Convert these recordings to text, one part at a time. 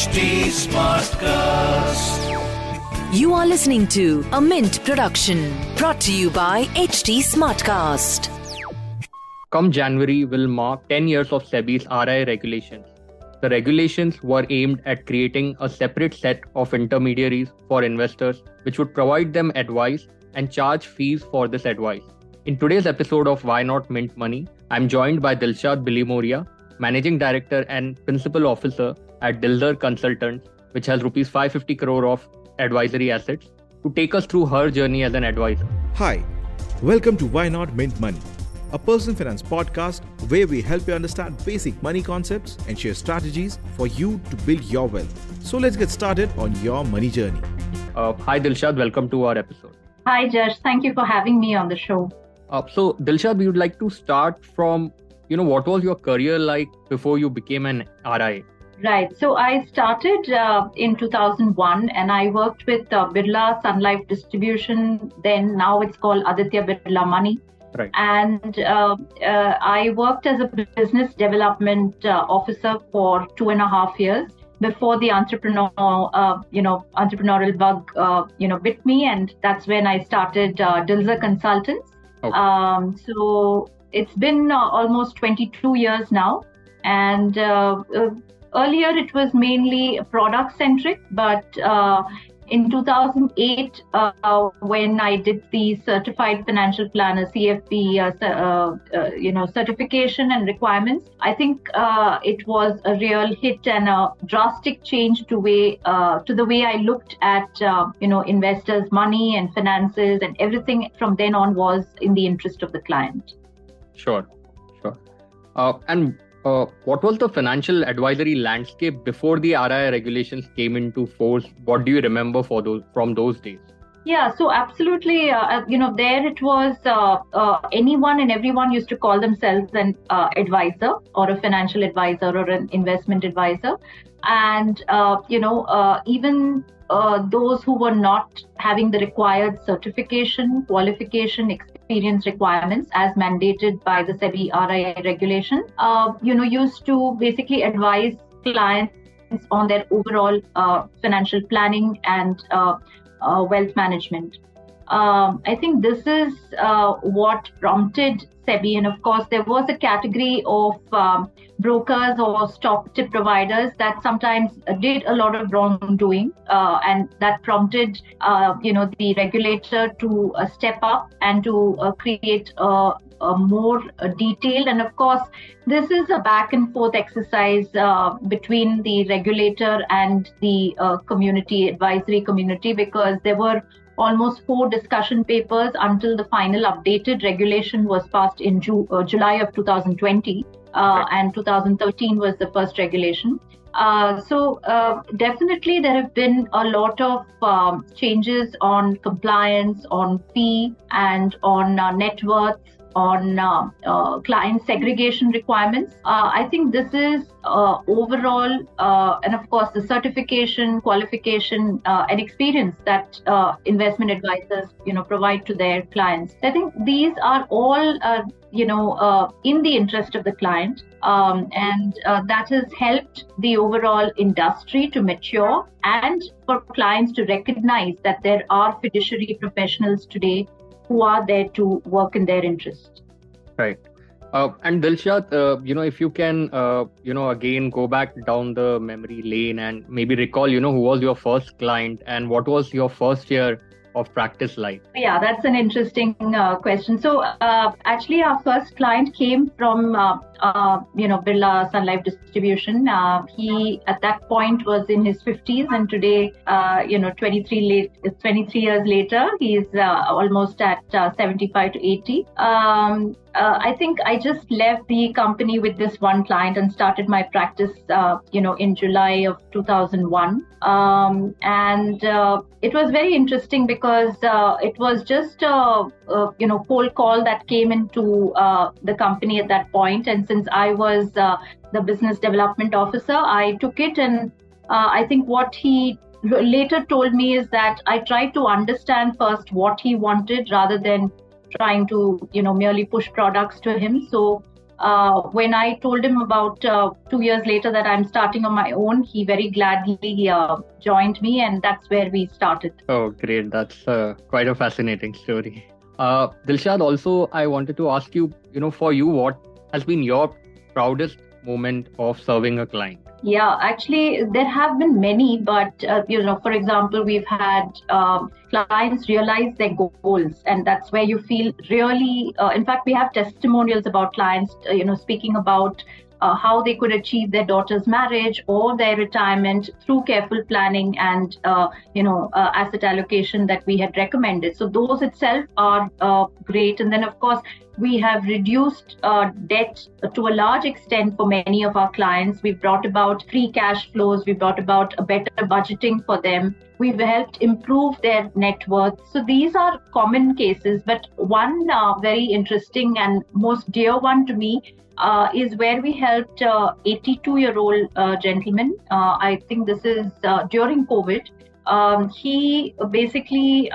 HT Smartcast. You are listening to a Mint production brought to you by HT Smartcast. Come January will mark 10 years of SEBI's RI regulations. The regulations were aimed at creating a separate set of intermediaries for investors which would provide them advice and charge fees for this advice. In today's episode of Why Not Mint Money, I'm joined by Dilshad Billimoria, Managing Director and Principal Officer at Dilzer Consultants, which has rupees 550 crore of advisory assets, to take us through her journey as an advisor. Hi, welcome to Why Not Mint Money, a personal finance podcast where we help you understand basic money concepts and share strategies for you to build your wealth. So let's get started on your money journey. Uh, hi Dilshad, welcome to our episode. Hi Jash, thank you for having me on the show. Uh, so Dilshad, we would like to start from you know what was your career like before you became an RI? Right. So I started uh, in 2001 and I worked with uh, Birla Sun Life Distribution. Then now it's called Aditya Birla Money. Right. And uh, uh I worked as a business development uh, officer for two and a half years before the entrepreneur, uh, you know, entrepreneurial bug, you know, bit me, and that's when I started uh, Dilzer Consultants. Okay. Um, so it's been uh, almost 22 years now, and uh, uh, earlier it was mainly product centric, but in 2008 uh, when i did the certified financial planner cfp you know certification and requirements i think it was a real hit and a drastic change to way to the way i looked at you know investors money and finances and everything from then on was in the interest of the client Sure, sure. Uh, and uh, what was the financial advisory landscape before the RIA regulations came into force? What do you remember for those from those days? Yeah, so absolutely, uh, uh you know, there it was uh, uh, anyone and everyone used to call themselves an advisor or a financial advisor or an investment advisor, and you know, even those who were not having the required certification, qualification, experience requirements as mandated by the SEBI RI regulation, uh, you know, used to basically advise clients on their overall uh, financial planning and uh, uh wealth management. Um, I think this is uh, what prompted SEBI, and of course, there was a category of um, brokers or stock tip providers that sometimes did a lot of wrongdoing, uh, and that prompted, uh, you know, the regulator to uh, step up and to uh, create a, a more uh, detailed. And of course, this is a back and forth exercise between the regulator and the community advisory community because there were almost four discussion papers until the final updated regulation was passed in Ju- uh, July of 2020, uh, and 2013 was the first regulation. Uh, so uh, definitely there have been a lot of um, changes on compliance, on fee, and on uh, net worth on uh, uh, client segregation requirements. Uh, I think this is uh, overall, uh, and of course, the certification, qualification, uh, and experience that investment advisors, you know, provide to their clients. I think these are all, you know, in the interest of the client, um, and that has helped the overall industry to mature and for clients to recognize that there are fiduciary professionals today who are there to work in their interest. Right. Uh, and Dilshad, uh, you know, if you can, uh, you know, again go back down the memory lane and maybe recall, you know, who was your first client and what was your first year of practice like? Yeah, that's an interesting uh, question. So, uh, actually, our first client came from, uh, uh you know, Birla Sun Life Distribution. Uh, he, at that point, was in his 50s, and today, uh, you know, 23, late, 23 years later, he's almost at 75 to 80. Um, uh, I think I just left the company with this one client and started my practice, uh, you know, in July of 2001. Um, and uh, it was very interesting because uh, it was just a, a, you know cold call that came into uh, the company at that point. And since I was uh, the business development officer, I took it and I think what he later told me is that I tried to understand first what he wanted rather than trying to you know merely push products to him so uh, when I told him about uh, two years later that I'm starting on my own, he very gladly uh, joined me, and that's where we started. Oh, great! That's uh, quite a fascinating story. Uh, Dilshad, also, I wanted to ask you, you know, for you, what has been your proudest moment of serving a client? Yeah, actually, there have been many, but uh, you know, for example, we've had um, clients realize their goals, and that's where you feel really. Uh, in fact, we have testimonials about clients, uh, you know, speaking about uh, how they could achieve their daughter's marriage or their retirement through careful planning and uh, you know uh, asset allocation that we had recommended so those itself are uh, great and then of course we have reduced uh, debt to a large extent for many of our clients we've brought about free cash flows we've brought about a better budgeting for them we've helped improve their net worth so these are common cases but one uh, very interesting and most dear one to me uh, is where we helped 82 year old uh, gentleman. Uh, I think this is uh, during COVID. Um, he basically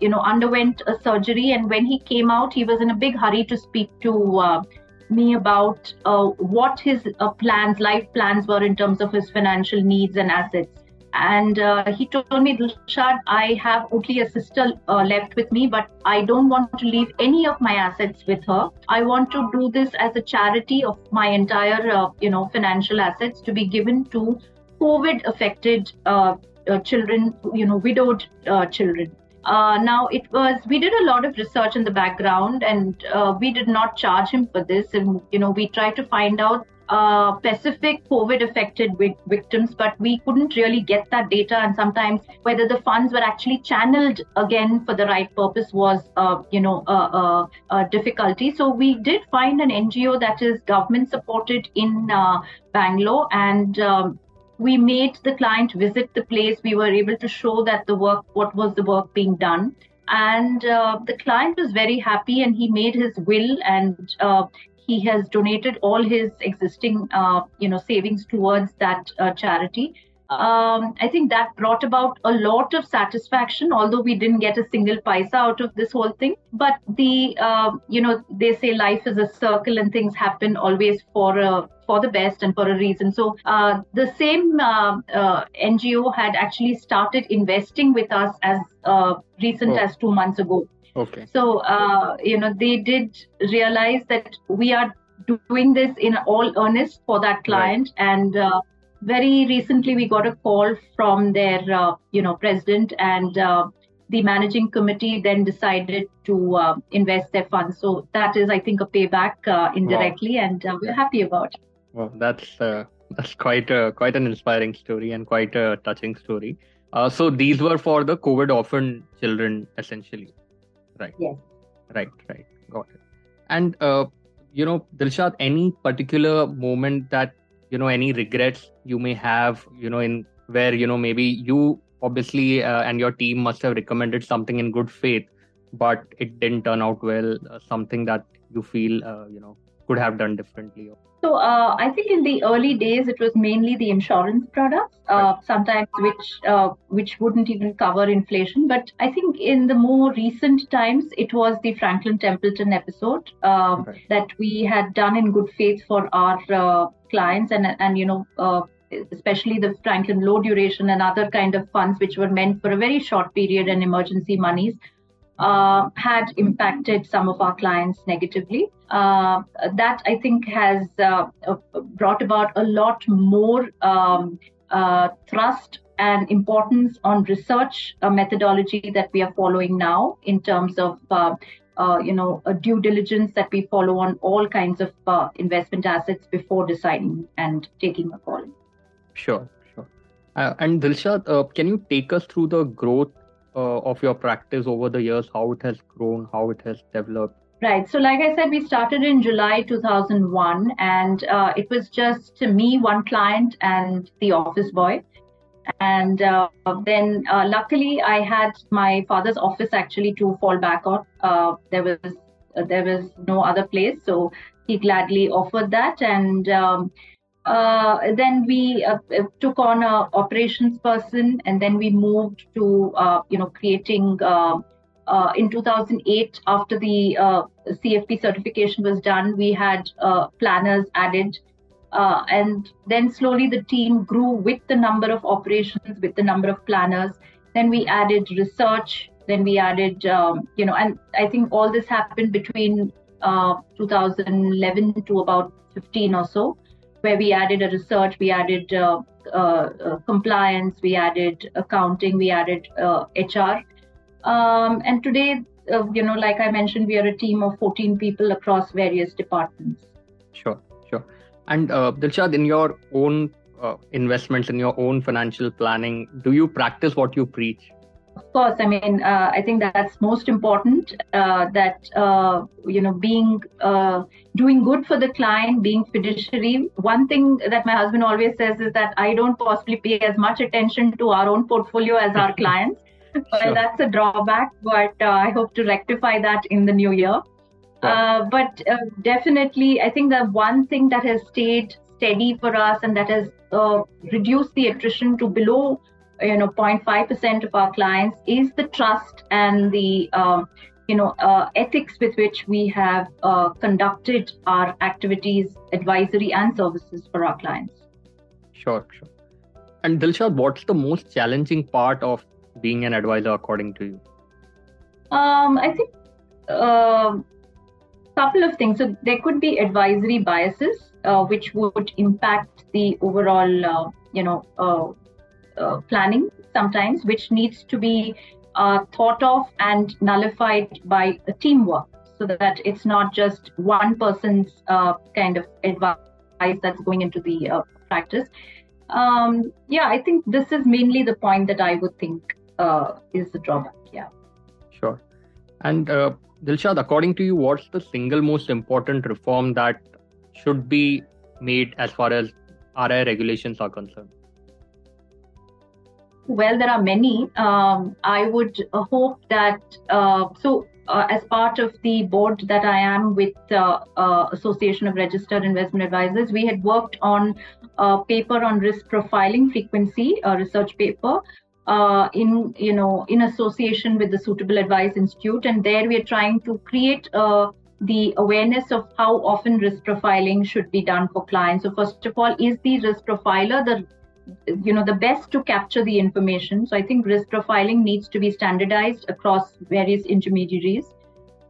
you know underwent a surgery and when he came out he was in a big hurry to speak to uh, me about uh, what his uh, plans life plans were in terms of his financial needs and assets and uh, he told me, Dilshad, I have only a sister uh, left with me, but I don't want to leave any of my assets with her. I want to do this as a charity of my entire, you know, financial assets to be given to COVID-affected uh, uh, children, you know, widowed uh, children. Now it was we did a lot of research in the background and we did not charge him for this and you know we tried to find out uh, specific COVID affected victims, but we couldn't really get that data. And sometimes whether the funds were actually channeled again for the right purpose was, uh, you know, a, difficulty. So we did find an NGO that is government supported in uh, Bangalore and um, we made the client visit the place. We were able to show that the work, what was the work being done and uh, the client was very happy and he made his will and uh, he has donated all his existing uh, you know savings towards that uh, charity um, I think that brought about a lot of satisfaction, although we didn't get a single paisa out of this whole thing. But the, uh, you know, they say life is a circle and things happen always for a, for the best and for a reason. So uh, the same uh, uh NGO had actually started investing with us as uh, recent oh. as two months ago. Okay. So, uh, you know, they did realize that we are doing this in all earnest for that client. Right. And uh, very recently, we got a call from their, uh, you know, president and uh, the managing committee then decided to uh, invest their funds. So that is, I think, a payback uh, indirectly, wow. and we're happy about. It. Well, that's that's quite a quite an inspiring story and quite a touching story. so these were for the COVID orphan children, essentially. Right. Yes. Right, right. Got it. And, uh, you know, Dilshad, any particular moment that, you know, any regrets you may have, you know, in where, you know, maybe you obviously uh, and your team must have recommended something in good faith, but it didn't turn out well, uh, something that you feel, uh, you know, could have done differently? So uh, I think in the early days it was mainly the insurance products, uh, sometimes which uh, which wouldn't even cover inflation. But I think in the more recent times it was the Franklin Templeton episode um, that we had done in good faith for our uh, clients and and you know. Uh, especially the Franklin low duration and other kind of funds which were meant for a very short period and emergency monies uh, had impacted some of our clients negatively. Uh, that I think has uh, brought about a lot more um, uh, thrust and importance on research uh, methodology that we are following now in terms of uh, you know due diligence that we follow on all kinds of investment assets before deciding and taking a call. Sure, sure. and Dilshad, can you take us through the growth uh, of your practice over the years, how it has grown, how it has developed? Right. So, like I said, we started in July 2001, and uh, it was just me, one client, and the office boy. And uh, then, uh, luckily, I had my father's office actually to fall back on. Uh, there was uh, there was no other place, so he gladly offered that, and um, uh, then we took on a operations person, and then we moved to you know creating uh, in 2008, after the uh, CFP certification was done, we had uh, planners added. Uh, and then slowly the team grew with the number of operations, with the number of planners. Then we added research. Then we added, um, you know, and I think all this happened between uh, 2011 to about 15 or so, where we added a research, we added uh, compliance, we added accounting, we added HR um, and today, uh, you know, like I mentioned, we are a team of 14 people across various departments. Sure, sure. And uh, Dilshad, in your own uh, investments, in your own financial planning, do you practice what you preach? Of course, I mean, uh, I think that's most important. Uh, that uh, you know, being uh, doing good for the client, being fiduciary. One thing that my husband always says is that I don't possibly pay as much attention to our own portfolio as our clients sure. that's a drawback, but uh, I hope to rectify that in the new year. Uh, but uh, definitely, I think the one thing that has stayed steady for us and that has uh, reduced the attrition to below, you know, 0.5% of our clients is the trust and the, um, you know, uh, ethics with which we have uh, conducted our activities, advisory and services for our clients. Sure, sure. And Dilshad, what's the most challenging part of being an advisor according to you? Um, I think a uh, couple of things. So there could be advisory biases, uh, which would impact the overall, uh, you know, uh, uh, planning sometimes, which needs to be uh, thought of and nullified by a teamwork, so that it's not just one person's kind of advice that's going into the practice. Um, yeah, I think this is mainly the point that I would think uh, is the drawback. Yeah. Sure. And uh, Dilshad, according to you, what's the single most important reform that should be made as far as RI regulations are concerned? Well, there are many. Um, I would uh, hope that uh, so. Uh, as part of the board that I am with uh, uh, Association of Registered Investment Advisors, we had worked on a paper on risk profiling frequency, a research paper, uh, in you know in association with the Suitable Advice Institute, and there we are trying to create uh, the awareness of how often risk profiling should be done for clients. So first of all, is the risk profiler the you know the best to capture the information? So I think risk profiling needs to be standardized across various intermediaries.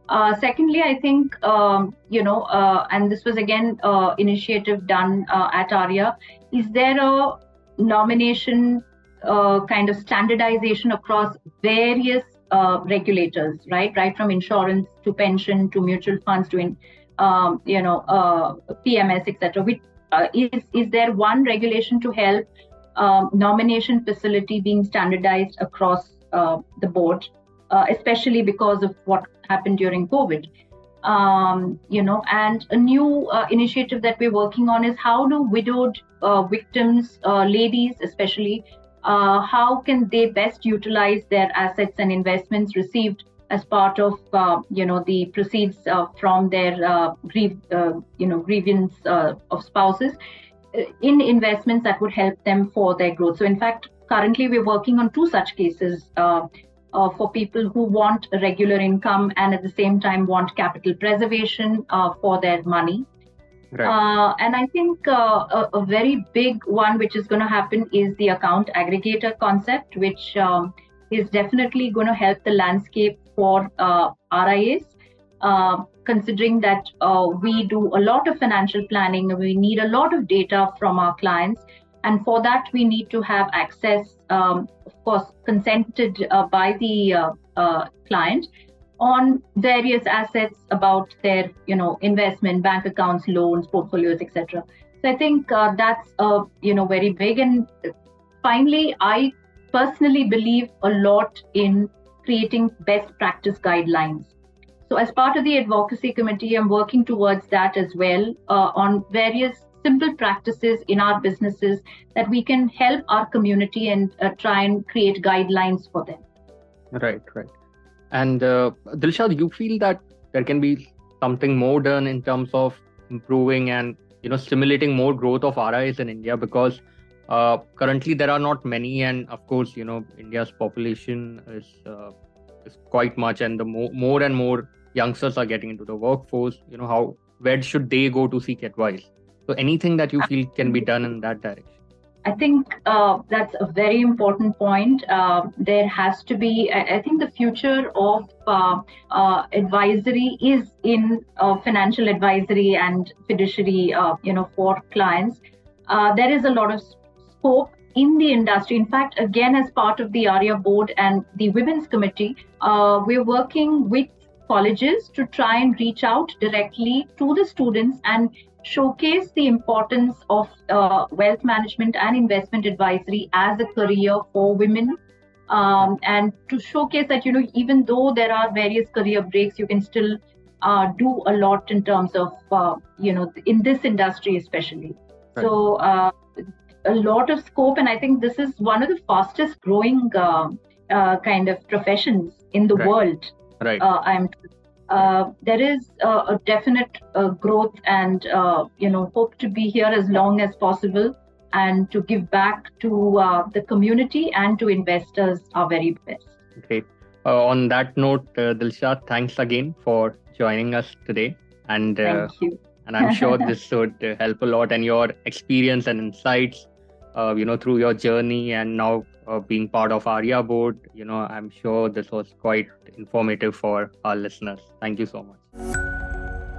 Uh, secondly, I think um, you know, uh, and this was again uh, initiative done uh, at ARIA. Is there a nomination uh, kind of standardization across various uh, regulators, right? Right from insurance to pension to mutual funds to, in, um, you know, uh, PMS, etc. Uh, is is there one regulation to help um, nomination facility being standardized across uh, the board, especially because of what happened during COVID? Um, you know, and a new uh, initiative that we're working on is how do widowed uh, victims, uh, ladies especially, uh, how can they best utilize their assets and investments received as part of uh, you know the proceeds uh, from their uh, grief uh, you know grievance uh, of spouses in investments that would help them for their growth? So in fact currently we're working on two such cases for people who want a regular income and at the same time want capital preservation for their money Right. Uh, and I think uh, a, a, very big one which is going to happen is the account aggregator concept, which um, is definitely going to help the landscape for uh, RIAs. Uh, considering that uh, we do a lot of financial planning, we need a lot of data from our clients, and for that we need to have access, um, of course, consented uh, by the client on various assets about their you know investment bank accounts loans portfolios etc so i think uh, that's uh, you know very big and finally i personally believe a lot in creating best practice guidelines. So as part of the advocacy committee i'm working towards that as well uh, on various simple practices in our businesses that we can help our community and uh, try and create guidelines for them. Right right and uh, Dilshad, you feel that there can be something more done in terms of improving and you know stimulating more growth of RIs in India because uh, currently there are not many, and of course you know India's population is uh, is quite much, and the more, more and more youngsters are getting into the workforce, you know, how where should they go to seek advice? So anything that you feel can be done in that direction. I think uh, that's a very important point. Uh, there has to be, I, think, the future of uh, uh advisory is in uh, financial advisory and fiduciary, uh, you know, for clients. there is a lot of scope in the industry. In fact, again, as part of the ARIA board and the Women's Committee, we're working with colleges to try and reach out directly to the students and showcase the importance of uh, wealth management and investment advisory as a career for women um, and to showcase that you know even though there are various career breaks you can still uh, do a lot in terms of uh, you know in this industry especially right. so uh, a lot of scope and i think this is one of the fastest growing uh, uh, kind of professions in the right. world right i'm uh, there is uh, a definite uh, growth and uh, you know hope to be here as long as possible and to give back to uh, the community and to investors our very best. Great. On that note dilsha thanks again for joining us today. And Thank you. and i'm sure this would help a lot and your experience and insights you know through your journey and now uh, being part of ARIA board. You know, I'm sure this was quite informative for our listeners. Thank you so much.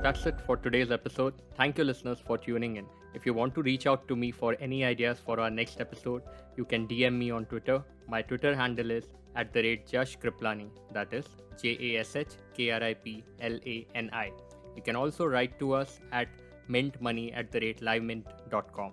That's it for today's episode. Thank you, listeners, for tuning in. If you want to reach out to me for any ideas for our next episode, you can DM me on Twitter. My Twitter handle is at the rate Jash Kriplani. That is J A S H K R I P L A N I. You can also write to us at mintmoney at the rate livemint.com.